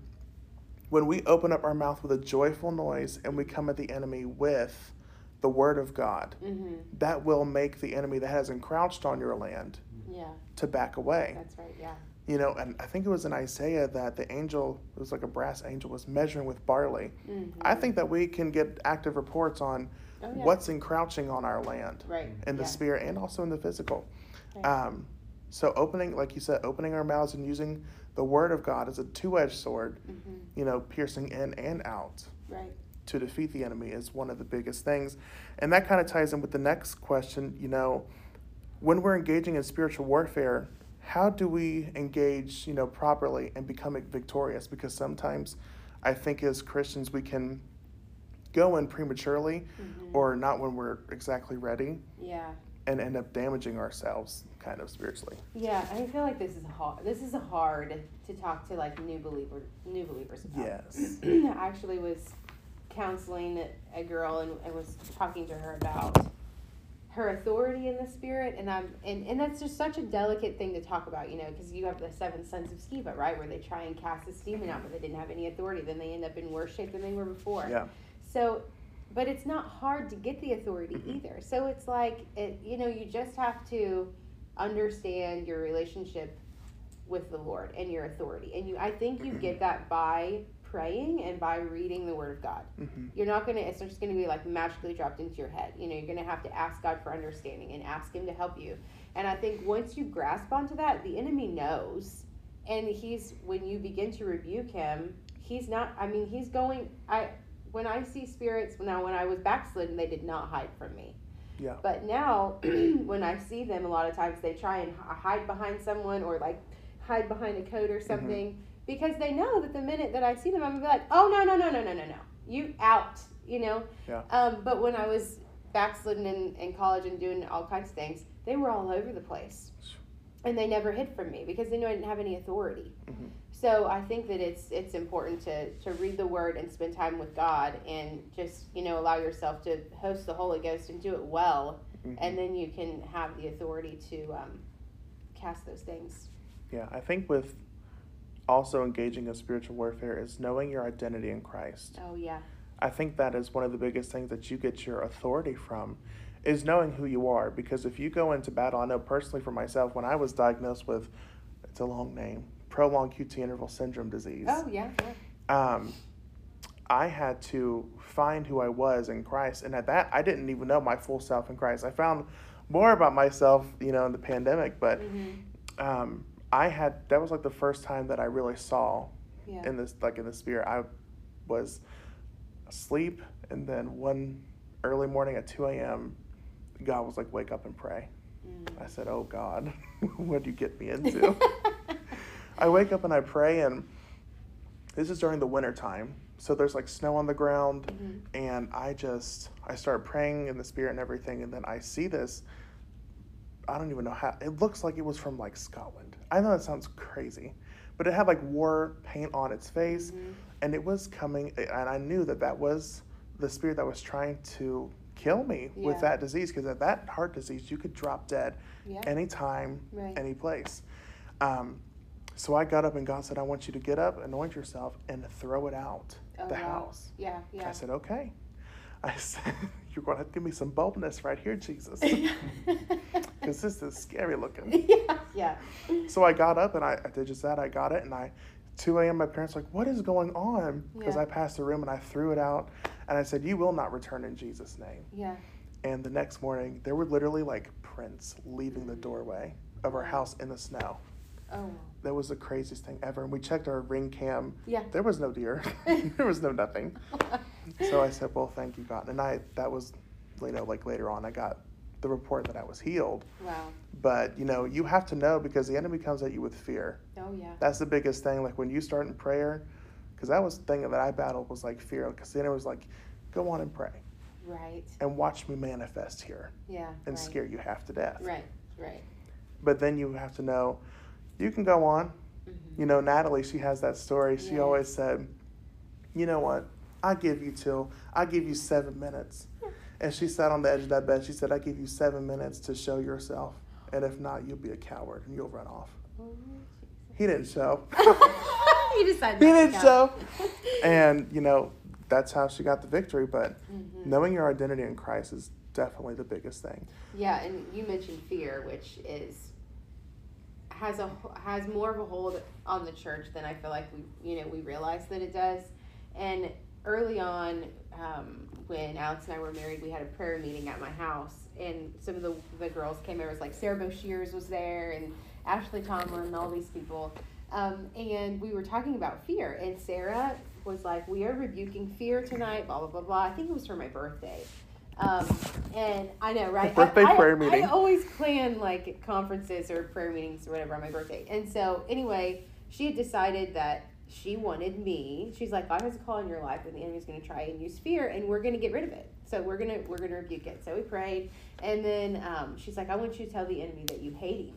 when we open up our mouth with a joyful noise and we come at the enemy with the word of God, Mhm. that will make the enemy that has encroached on your land Yeah, to back away. that's right. Yeah. You know, and I think it was in Isaiah that the angel, it was like a brass angel, was measuring with barley. Mhm. I think that we can get active reports on Oh, yeah. what's encroaching on our land right in the yeah. spirit and also in the physical. Right. Um, so opening, like you said, opening our mouths and using the word of God as a two-edged sword, Mhm. you know, piercing in and out Right. to defeat the enemy is one of the biggest things. And that kind of ties in with the next question, you know, when we're engaging in spiritual warfare, how do we engage, you know, properly and become victorious? Because sometimes I think as Christians we can go in prematurely Mhm. or not when we're exactly ready Yeah. And end up damaging ourselves kind of spiritually. Yeah, I feel like this is hard. This is hard to talk to like new believer, new believers about. Yes. I actually was counseling a girl and I was talking to her about her authority in the spirit, and I'm and, and that's just such a delicate thing to talk about, you know, because you have the seven sons of Sceva, right, where they try and cast this demon out, but they didn't have any authority. Then they end up in worse shape than they were before. Yeah. So, but it's not hard to get the authority Mhm. either. So it's like, it, you know, you just have to understand your relationship with the Lord and your authority. And you, I think you get that by praying and by reading the Word of God. hmm You're not gonna. It's just gonna be like magically dropped into your head. You know, you're gonna have to ask God for understanding and ask Him to help you. And I think once you grasp onto that, the enemy knows, and he's when you begin to rebuke him, he's not. I mean, he's going. I when I see spirits now, when I was backslidden, they did not hide from me. Yeah. But now, when I see them, a lot of times they try and hide behind someone or like hide behind a coat Mm-hmm. or something because they know that the minute that I see them, I'm gonna be like, oh no no no no no no no, you out, you know. Yeah. Um, but when I was backslidden in, in college and doing all kinds of things, they were all over the place, and they never hid from me because they knew I didn't have any authority. Mhm. So I think that it's it's important to to read the Word and spend time with God and just you know allow yourself to host the Holy Ghost and do it well, Mhm. and then you can have the authority to um, cast those things. Yeah, I think with also engaging in spiritual warfare is knowing your identity in Christ. Oh yeah, I think that is one of the biggest things that you get your authority from is knowing who you are because if you go into battle, I know personally for myself when I was diagnosed with it's a long name, prolonged QT interval syndrome disease. oh yeah, yeah. um, I had to find who I was in Christ. And at that, I didn't even know my full self in Christ. I found more about myself, you know, in the pandemic, but Mm-hmm. um, I had, that was like the first time that I really saw yeah. in this, like in the spirit. I was asleep, and then one early morning at 2 a.m., God was like, wake up and pray. Mm. I said, oh God, what do you get me into? I wake up and I pray, and this is during the winter time. So there's like snow on the ground, Mhm. and I just I start praying in the spirit and everything, and then I see this. I don't even know how it looks like it was from like Scotland. I know that sounds crazy, but it had like war paint on its face, Mhm. and it was coming, and I knew that that was the spirit that was trying to kill me with that disease because at that heart disease you could drop dead Yeah. anytime, Right. any place. Um, so I got up and God said, I want you to get up, anoint yourself, and throw it out Oh, the wow. house. Yeah. Yeah. I said, okay. I said, you're going to have to give me some boldness right here, Jesus, because this is scary looking. yeah. Yeah. So I got up and I, I did just that. I got it and I, 2 a.m. My parents were like, what is going on? Because Yeah. I passed the room and I threw it out, and I said, you will not return in Jesus' name. Yeah. And the next morning, there were literally like prints leaving the mm. doorway of our house in the snow. Oh. That was the craziest thing ever. And we checked our ring cam. Yeah. There was no deer. there was no nothing. So I said, "Well, thank you, God." And I that was, you know, like later on, I got the report that I was healed. wow. But you know, you have to know because the enemy comes at you with fear. Oh yeah. That's the biggest thing. Like when you start in prayer, because that was the thing that I battled was like fear. Because the enemy was like, "Go on and pray Right. and watch me manifest here Yeah. and right. scare you half to death." Right. Right. But then you have to know, you can go on. Mm-hmm. You know, Natalie, she has that story. She Yes. always said, you know what? I give you till, I give you seven minutes. And she sat on the edge of that bed. She said, I give you seven minutes to show yourself. And if not, you'll be a coward and you'll run off. He didn't show. he decided. he didn't show. And, you know, that's how she got the victory. But Mhm. knowing your identity in Christ is definitely the biggest thing. Yeah, and you mentioned fear, which is has a has more of a hold on the church than I feel like we you know we realize that it does. And early on, um, when Alex and I were married, we had a prayer meeting at my house, and some of the the girls came over. It was like Sarah Boshears was there, and Ashley Tomlin, and all these people. Um, and we were talking about fear, and Sarah was like, "We are rebuking fear tonight." Blah blah blah blah. I think it was for my birthday. Um, and I know, right? Birthday I, I- prayer meeting. I always plan like conferences or prayer meetings or whatever on my birthday. And so, anyway, she had decided that she wanted me. She's like, God has a call in your life, and the enemy's going to try and use fear, and we're going to get rid of it. So we're gonna we're gonna rebuke it. So we prayed, and then um, she's like, I want you to tell the enemy that you hate him.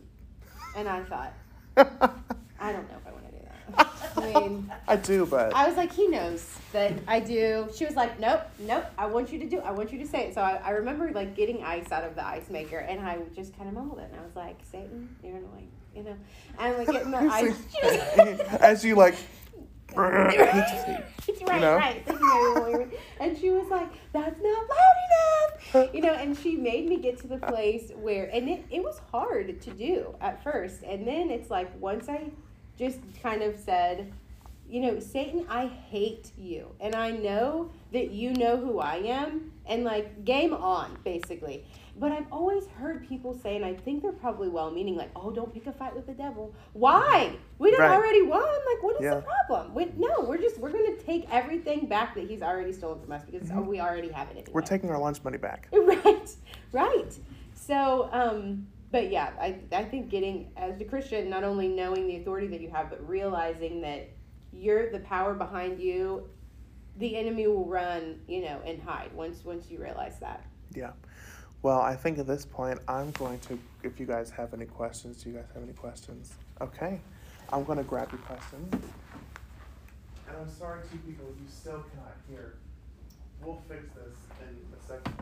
And I thought, I don't know I mean. I do, but I was like, he knows that I do. She was like, nope, nope. I want you to do. I want you to say it. So I, I remember like getting ice out of the ice maker, and I just kind of mumbled it, and I was like, Satan, you're annoying, you know. And I'm like getting the ice. As you like, right, You know? right. Thank you, Mary Lou. And she was like, "That's not loud enough," you know. And she made me get to the place where, and it, it was hard to do at first, and then it's like once I just kind of said, you know, Satan, I hate you, and I know that you know who I am, and like game on, basically. But I've always heard people say, and I think they're probably well meaning, like, oh, don't pick a fight with the devil. Why? We don't Right. already won. Like, what is Yeah. the problem? We, no, we're just, we're going to take everything back that he's already stolen from us because Mhm. we already have it anyway. we're taking our lunch money back. Right, right. So, um, but yeah, I, I think getting as a Christian, not only knowing the authority that you have, but realizing that you're the power behind you, the enemy will run, you know, and hide once once you realize that. Yeah. Well, I think at this point, I'm going to, if you guys have any questions, do you guys have any questions? Okay. I'm going to grab your questions. And I'm sorry, two people, you still cannot hear. We'll fix this in a second.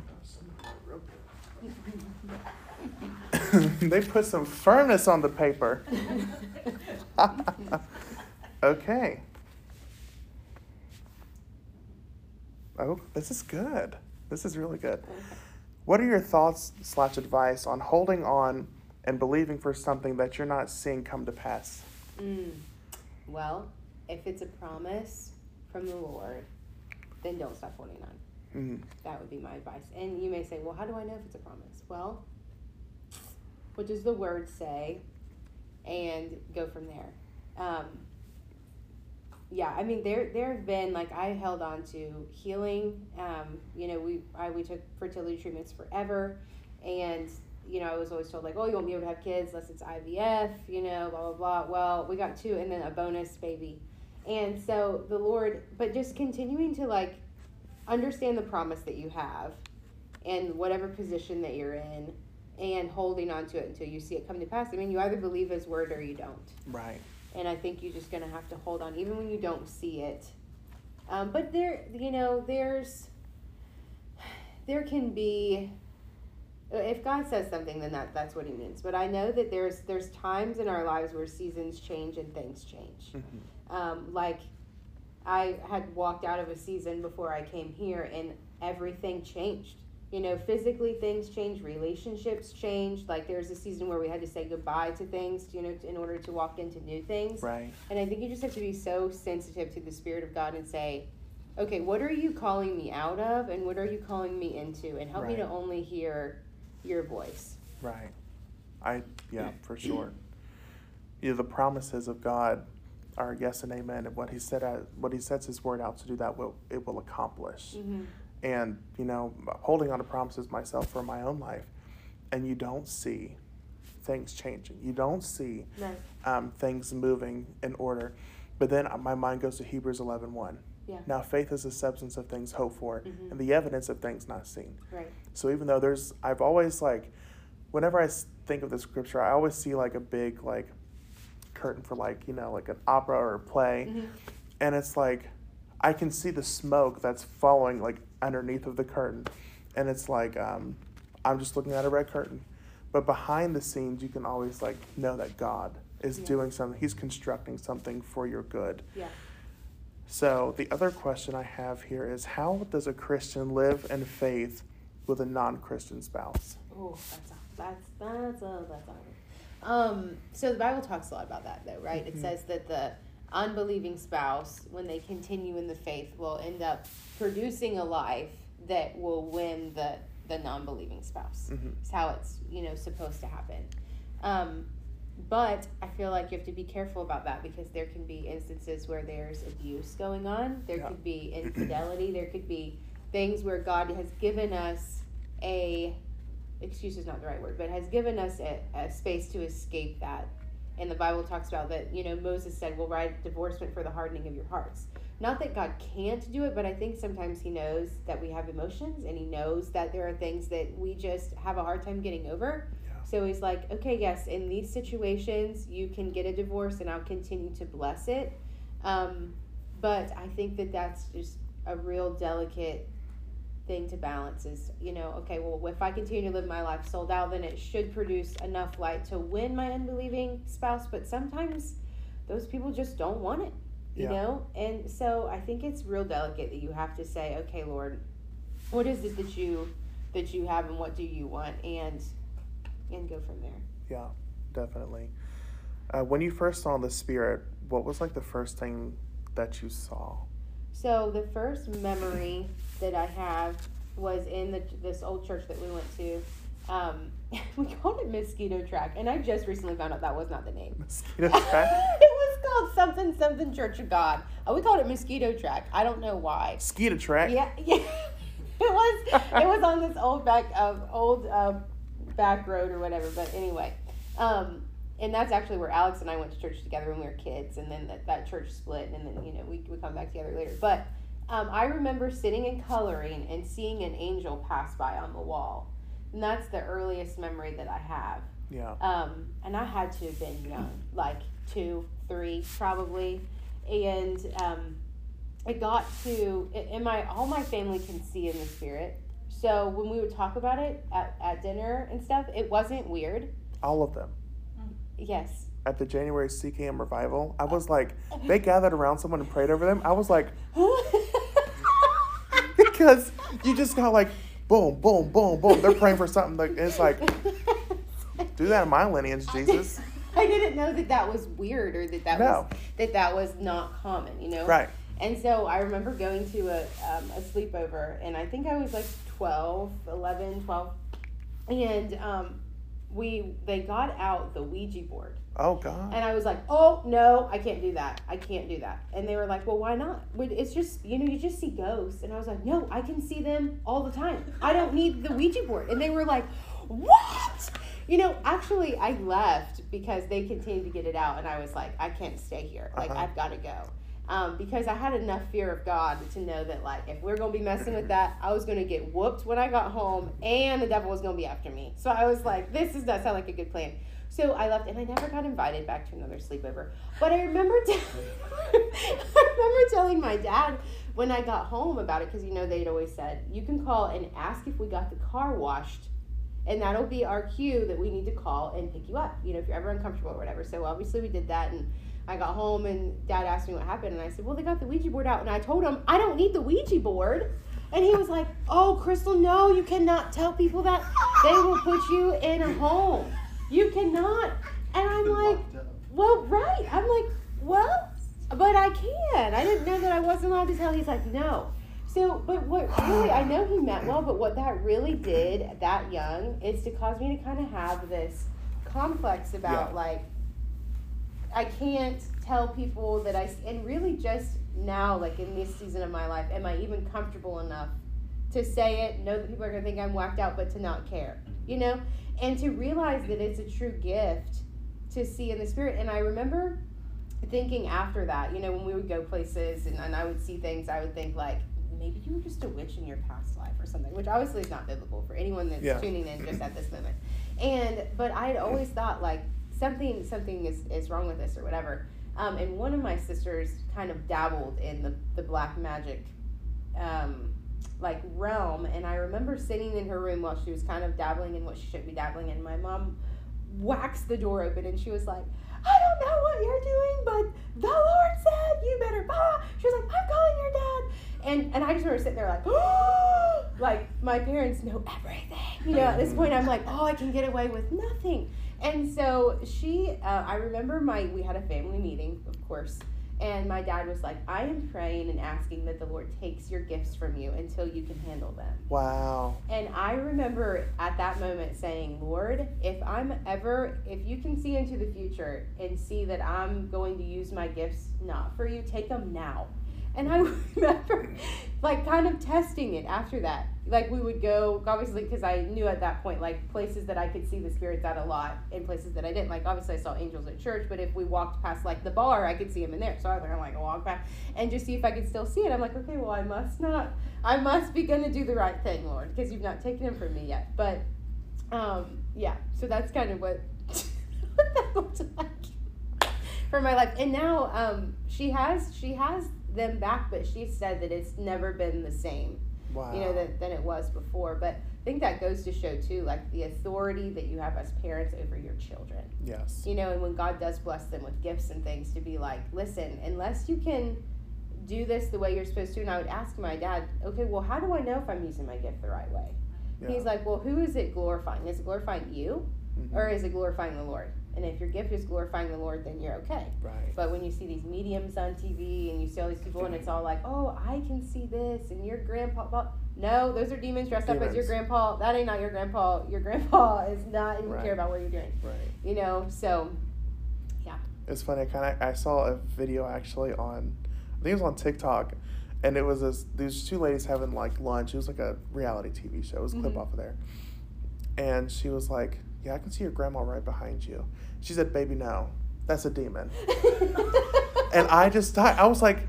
Oh, real good. they put some firmness on the paper. okay. Oh, this is good. This is really good. What are your thoughts slash advice on holding on and believing for something that you're not seeing come to pass? Mm. Well, if it's a promise from the Lord, then don't stop holding on. Mm. That would be my advice. And you may say, well, how do I know if it's a promise? Well, what does the word say? And go from there. Um, yeah, I mean there there have been like I held on to healing. Um, you know, we I we took fertility treatments forever, and you know I was always told like, oh, you won't be able to have kids unless it's IVF. You know, blah blah blah. Well, we got two, and then a bonus baby, and so the Lord, but just continuing to like understand the promise that you have, and whatever position that you're in, and holding on to it until you see it come to pass. I mean, you either believe His word or you don't Right. and I think you're just gonna have to hold on, even when you don't see it. Um, but there, you know, there's, there can be, if God says something, then that that's what He means. But I know that there's there's times in our lives where seasons change and things change. hmm Um, like, I had walked out of a season before I came here, and everything changed. You know, physically things change, relationships change. Like there's a season where we had to say goodbye to things, you know, in order to walk into new things. Right. And I think you just have to be so sensitive to the Spirit of God and say, okay, what are you calling me out of and what are you calling me into? And help me to only hear your voice. Right. I yeah, for sure. You know, the promises of God are yes and amen, and what He said, uh, what He sets His word out to do, that will it will accomplish. Mm-hmm. And you know, holding on to promises myself for my own life, and you don't see things changing. You don't see Right. um, things moving in order. But then my mind goes to Hebrews 11 1. Yeah. Now, faith is the substance of things hoped for Mhm. and the evidence of things not seen. Right. So even though there's, I've always like, whenever i think of the scripture, I always see like a big like curtain for like you know like an opera or a play, Mhm. and it's like I can see the smoke that's following like underneath of the curtain, and it's like um, I'm just looking at a red curtain, but behind the scenes you can always like know that God is Yeah. doing something. He's constructing something for your good. Yeah. So the other question I have here is how does a Christian live in faith with a non-Christian spouse? Oh, that's a, that's that's a that's a. Um. So the Bible talks a lot about that, though, right? It Mhm. says that the unbelieving spouse, when they continue in the faith, will end up producing a life that will win the the non-believing spouse. Mhm. It's how it's you know supposed to happen. Um, but I feel like you have to be careful about that because there can be instances where there's abuse going on. There Yeah. could be infidelity. there could be things where God has given us a excuse is not the right word, but has given us a, a space to escape that. And the Bible talks about that, you know, Moses said, We'll write divorcement for the hardening of your hearts. Not that God can't do it, but I think sometimes He knows that we have emotions and He knows that there are things that we just have a hard time getting over. Yeah. So He's like, Okay, yes, in these situations, you can get a divorce and I'll continue to bless it. Um, but I think that that's just a real delicate thing to balance is you know okay well if i continue to live my life sold out then it should produce enough light to win my unbelieving spouse but sometimes those people just don't want it you Yeah. know and so i think it's real delicate that you have to say okay lord what is it that you that you have and what do you want and and go from there Yeah, definitely. Uh, when you first saw the Spirit, what was like the first thing that you saw? So the first memory that I have was in the, this old church that we went to. Um, we called it Mosquito Track, and I just recently found out that was not the name. Mosquito Track? it was called something something Church of God. Uh, we called it Mosquito Track. I don't know why. Mosquito track? Yeah, yeah. it was it was on this old back um, old uh, back road or whatever. But anyway, um, and that's actually where Alex and I went to church together when we were kids, and then that, that church split, and then you know we we come back together later. But um, I remember sitting and coloring and seeing an angel pass by on the wall, and that's the earliest memory that I have. Yeah. Um, and I had to have been young, like two, three, probably. And um, it got to, and my all my family can see in the spirit. So when we would talk about it at, at dinner and stuff, it wasn't weird. All of them. Yes. At the January CKM revival, I was like, they gathered around someone and prayed over them. I was like, because you just got like, boom, boom, boom, boom. They're praying for something. Like, it's like, do that in my lineage, Jesus. I didn't know that that was weird or that that No. was that that was not common, you know. Right. And so I remember going to a, um, a sleepover, and I think I was like 12, 11, 12. And um, we they got out the Ouija board. Oh, God. And I was like, oh, no, I can't do that. I can't do that. And they were like, well, why not? It's just, you know, you just see ghosts. And I was like, no, I can see them all the time. I don't need the Ouija board. And they were like, what? You know, actually, I left because they continued to get it out. And I was like, I can't stay here. Like, Uh-huh. I've got to go. Um, because I had enough fear of God to know that, like, if we're to be messing with that, I was to get whooped when I got home and the devil was to be after me. So I was like, this does not sound like a good plan. So I left and I never got invited back to another sleepover. But I remember, t- I remember telling my dad when I got home about it because you know they'd always said you can call and ask if we got the car washed, and that'll be our cue that we need to call and pick you up. You know if you're ever uncomfortable or whatever. So obviously we did that and. I got home and dad asked me what happened and I said, Well, they got the Ouija board out and I told him I don't need the Ouija board. And he was like, Oh, Crystal, no, you cannot tell people that. They will put you in a home. You cannot. And I'm like, well, right. I'm like, well, but I can. I didn't know that I wasn't allowed to tell. He's like, no. So, but what really, I know he meant well, but what that really did that young is to cause me to kind of have this complex about Yeah. like, I can't tell people that I, and really just now, like in this season of my life, am I even comfortable enough to say it, know that people are going to think I'm whacked out, but to not care, you know? And to realize that it's a true gift to see in the spirit. And I remember thinking after that, you know, when we would go places and, and I would see things, I would think like, maybe you were just a witch in your past life or something, which obviously is not biblical for anyone that's Yeah. tuning in just at this moment. And, but I had always thought like something, something is, is wrong with this or whatever. Um, and one of my sisters kind of dabbled in the, the black magic, um, like realm. And I remember sitting in her room while she was kind of dabbling in what she shouldn't be dabbling in. My mom waxed the door open and she was like, I don't know what you're doing, but the Lord said you better bah. She was like, I'm calling your dad. And and I just remember sitting there like, like my parents know everything. You know, at this point I'm like, oh, I can get away with nothing. And so she, uh, I remember my, we had a family meeting, of course, and my dad was like, I am praying and asking that the Lord takes your gifts from you until you can handle them. Wow. And I remember at that moment saying, Lord, if I'm ever, if you can see into the future and see that I'm going to use my gifts not for you, take them now. And I remember like kind of testing it after that. Like we would go, obviously, because I knew at that point, like places that I could see the spirits at a lot and places that I didn't. Like obviously, I saw angels at church, but if we walked past like the bar, I could see them in there. So I was like, I'm like, walk back and just see if I could still see it. I'm like, okay, well, I must not I must be to do the right thing, Lord, because you've not taken him from me yet. But um, yeah, so that's kind of what, what that looks like for my life. And now um, she has she has them back, but she said that it's never been the same, Wow. you know, that, than it was before. But I think that goes to show too, like the authority that you have as parents over your children yes. you know, and when God does bless them with gifts and things, to be like, listen, unless you can do this the way you're supposed to, and I would ask my dad, okay, well, how do I know if I'm using my gift the right way? Yeah. He's like, well, who is it glorifying? Is it glorifying you, Mhm. or is it glorifying the Lord? And if your gift is glorifying the Lord, then you're okay. Right. But when you see these mediums on TV and you see all these people, and it's all like, oh, I can see this, and your grandpa, no, those are demons dressed up as your grandpa. That ain't not your grandpa. Your grandpa is not even Right. care about what you're doing. Right. You know, so yeah. It's funny. I kind of I saw a video actually on, I think it was on TikTok, and it was this these two ladies having like lunch. It was like a reality TV show. It was a clip Mhm. off of there, and she was like, "Yeah, I can see your grandma right behind you." She said, "Baby, no, that's a demon." And I just thought I was like,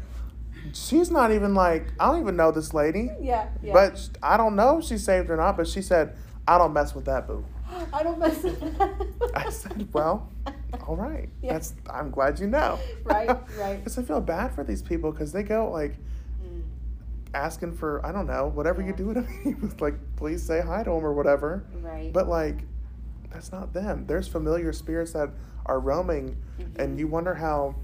she's not even like I don't even know this lady, yeah, yeah. but I don't know if she's saved or not. But she said, "I don't mess with that boo." I don't mess with that. I said, "Well, all right. Yeah. That's I'm glad you know." Right, right. Because I feel bad for these people because they go like Mm, asking for I don't know whatever you do to me, like please say hi to them or whatever. right. But like, that's not them. There's familiar spirits that are roaming, and Mhm. you wonder how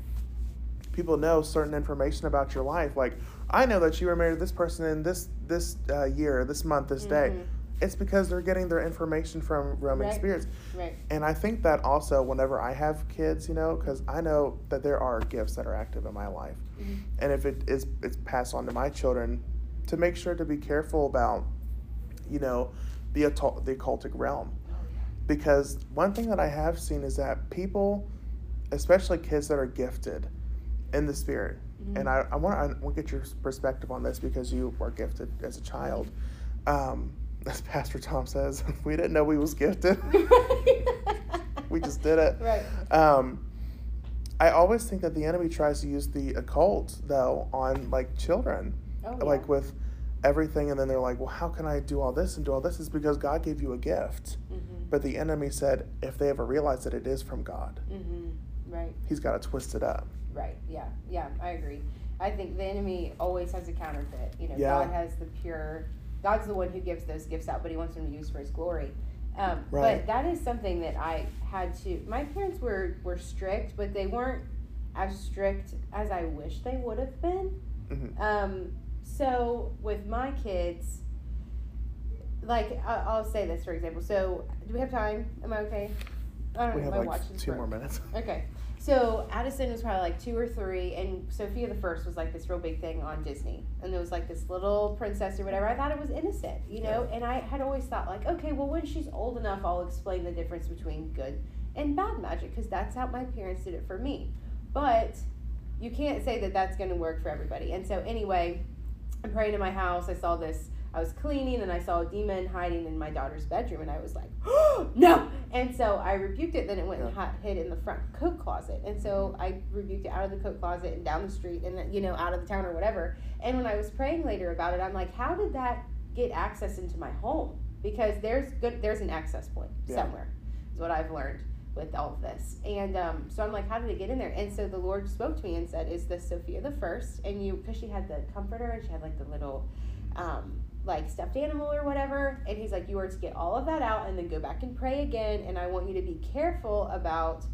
people know certain information about your life. Like, I know that you were married to this person in this this uh, year, this month, this day. Mhm. It's because they're getting their information from roaming Right. spirits. Right. And I think that also, whenever I have kids, you know, because I know that there are gifts that are active in my life, Mhm. and if it is it's passed on to my children, to make sure to be careful about, you know, the occult, the occultic realm. Because one thing that I have seen is that people, especially kids that are gifted in the spirit, Mhm. and I, I want to I want to get your perspective on this because you were gifted as a child. Um, as Pastor Tom says, we didn't know we was gifted. we just did it. Right. Um, I always think that the enemy tries to use the occult though on like children, Oh, yeah. like with everything, and then they're like, "Well, how can I do all this and do all this?" Is because God gave you a gift, Mhm. But the enemy said if they ever realize that it is from God, Mhm. Right. he's got to twist it up. Right. Yeah. Yeah. I agree. I think the enemy always has a counterfeit. You know, Yeah. God has the pure. God's the one who gives those gifts out, but He wants them to use for His glory. Um, Right. But that is something that I had to. My parents were were strict, but they weren't as strict as I wish they would have been. Mm-hmm. Um, so with my kids, like I- I'll say this for example. So do we have time? Am I okay? I don't We know. have my like watch is two broke. more minutes. Okay. So Addison was probably like two or three, and Sofia the First was like this real big thing on Disney, and there was like this little princess or whatever. I thought it was innocent, you know, and I had always thought like, okay, well when she's old enough, I'll explain the difference between good and bad magic, because that's how my parents did it for me. But you can't say that that's going to work for everybody. And so anyway, I'm praying in my house. I saw this. I was cleaning and I saw a demon hiding in my daughter's bedroom, and I was like, no! And so I rebuked it. Then it went and Yeah. hot, hid in the front coat closet, and so I rebuked it out of the coat closet and down the street, and you know out of the town or whatever. And when I was praying later about it, I'm like, how did that get access into my home? Because there's good, there's an access point Yeah. somewhere. Is what I've learned with all of this. And um, so I'm like, how did it get in there? And so the Lord spoke to me and said, "Is this Sofia the first? And you, because she had the comforter and she had like the little, um, like stuffed animal or whatever. And He's like, you are to get all of that out and then go back and pray again. And I want you to be careful about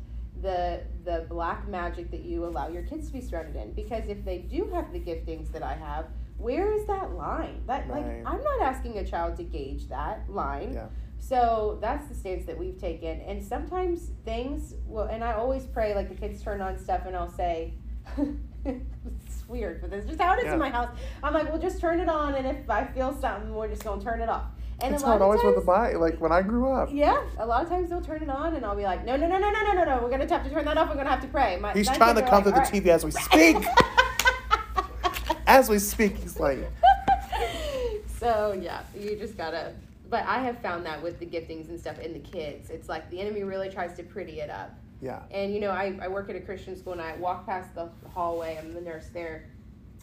the the black magic that you allow your kids to be surrounded in because if they do have the giftings that I have." Where is that line? That like I'm not asking a child to gauge that line. Yeah. So that's the stance that we've taken. And sometimes things will, and I always pray, like the kids turn on stuff, and I'll say, it's weird, but this is just how it is Yeah. in my house. I'm like, well, just turn it on, and if I feel something, we're just going to turn it off. And That's a how lot it always times, the body. Like when I grew up, yeah, a lot of times they'll turn it on, and I'll be like, no, no, no, no, no, no, no, no, we're going to have to turn that off. We're going to have to pray. My, he's trying to come through like, the "All TV as we speak. as we speak, he's like, so yeah, you just gotta. But I have found that with the giftings and stuff in the kids, it's like the enemy really tries to pretty it up. Yeah, And you know, I, I work at a Christian school and I walk past the hallway, I'm the nurse there,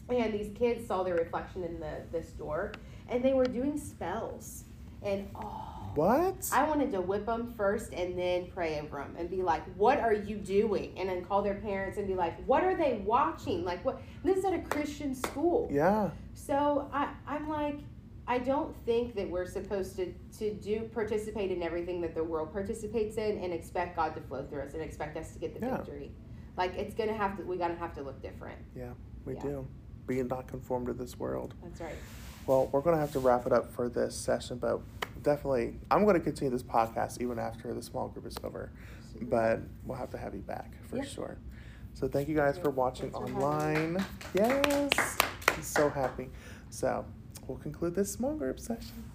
and these kids saw their reflection in the this door and they were doing spells. And oh what? I wanted to whip them first and then pray over them and be like, "What are you doing?" And then call their parents and be like, "What are they watching? Like what?" This is at a Christian school. yeah, So I, I'm like, I don't think that we're supposed to, to do participate in everything that the world participates in and expect God to flow through us and expect us to get the Yeah. victory. Like it's gonna have to we gotta have to look different. Yeah, we Yeah. do. Being not conformed to this world. That's right. Well, we're going to have to wrap it up for this session, but definitely, I'm going to continue this podcast even after the small group is over. But we'll have to have you back for Yeah. sure. So thank you guys for watching thanks for online. Yes, I'm so happy. So we'll conclude this small group session.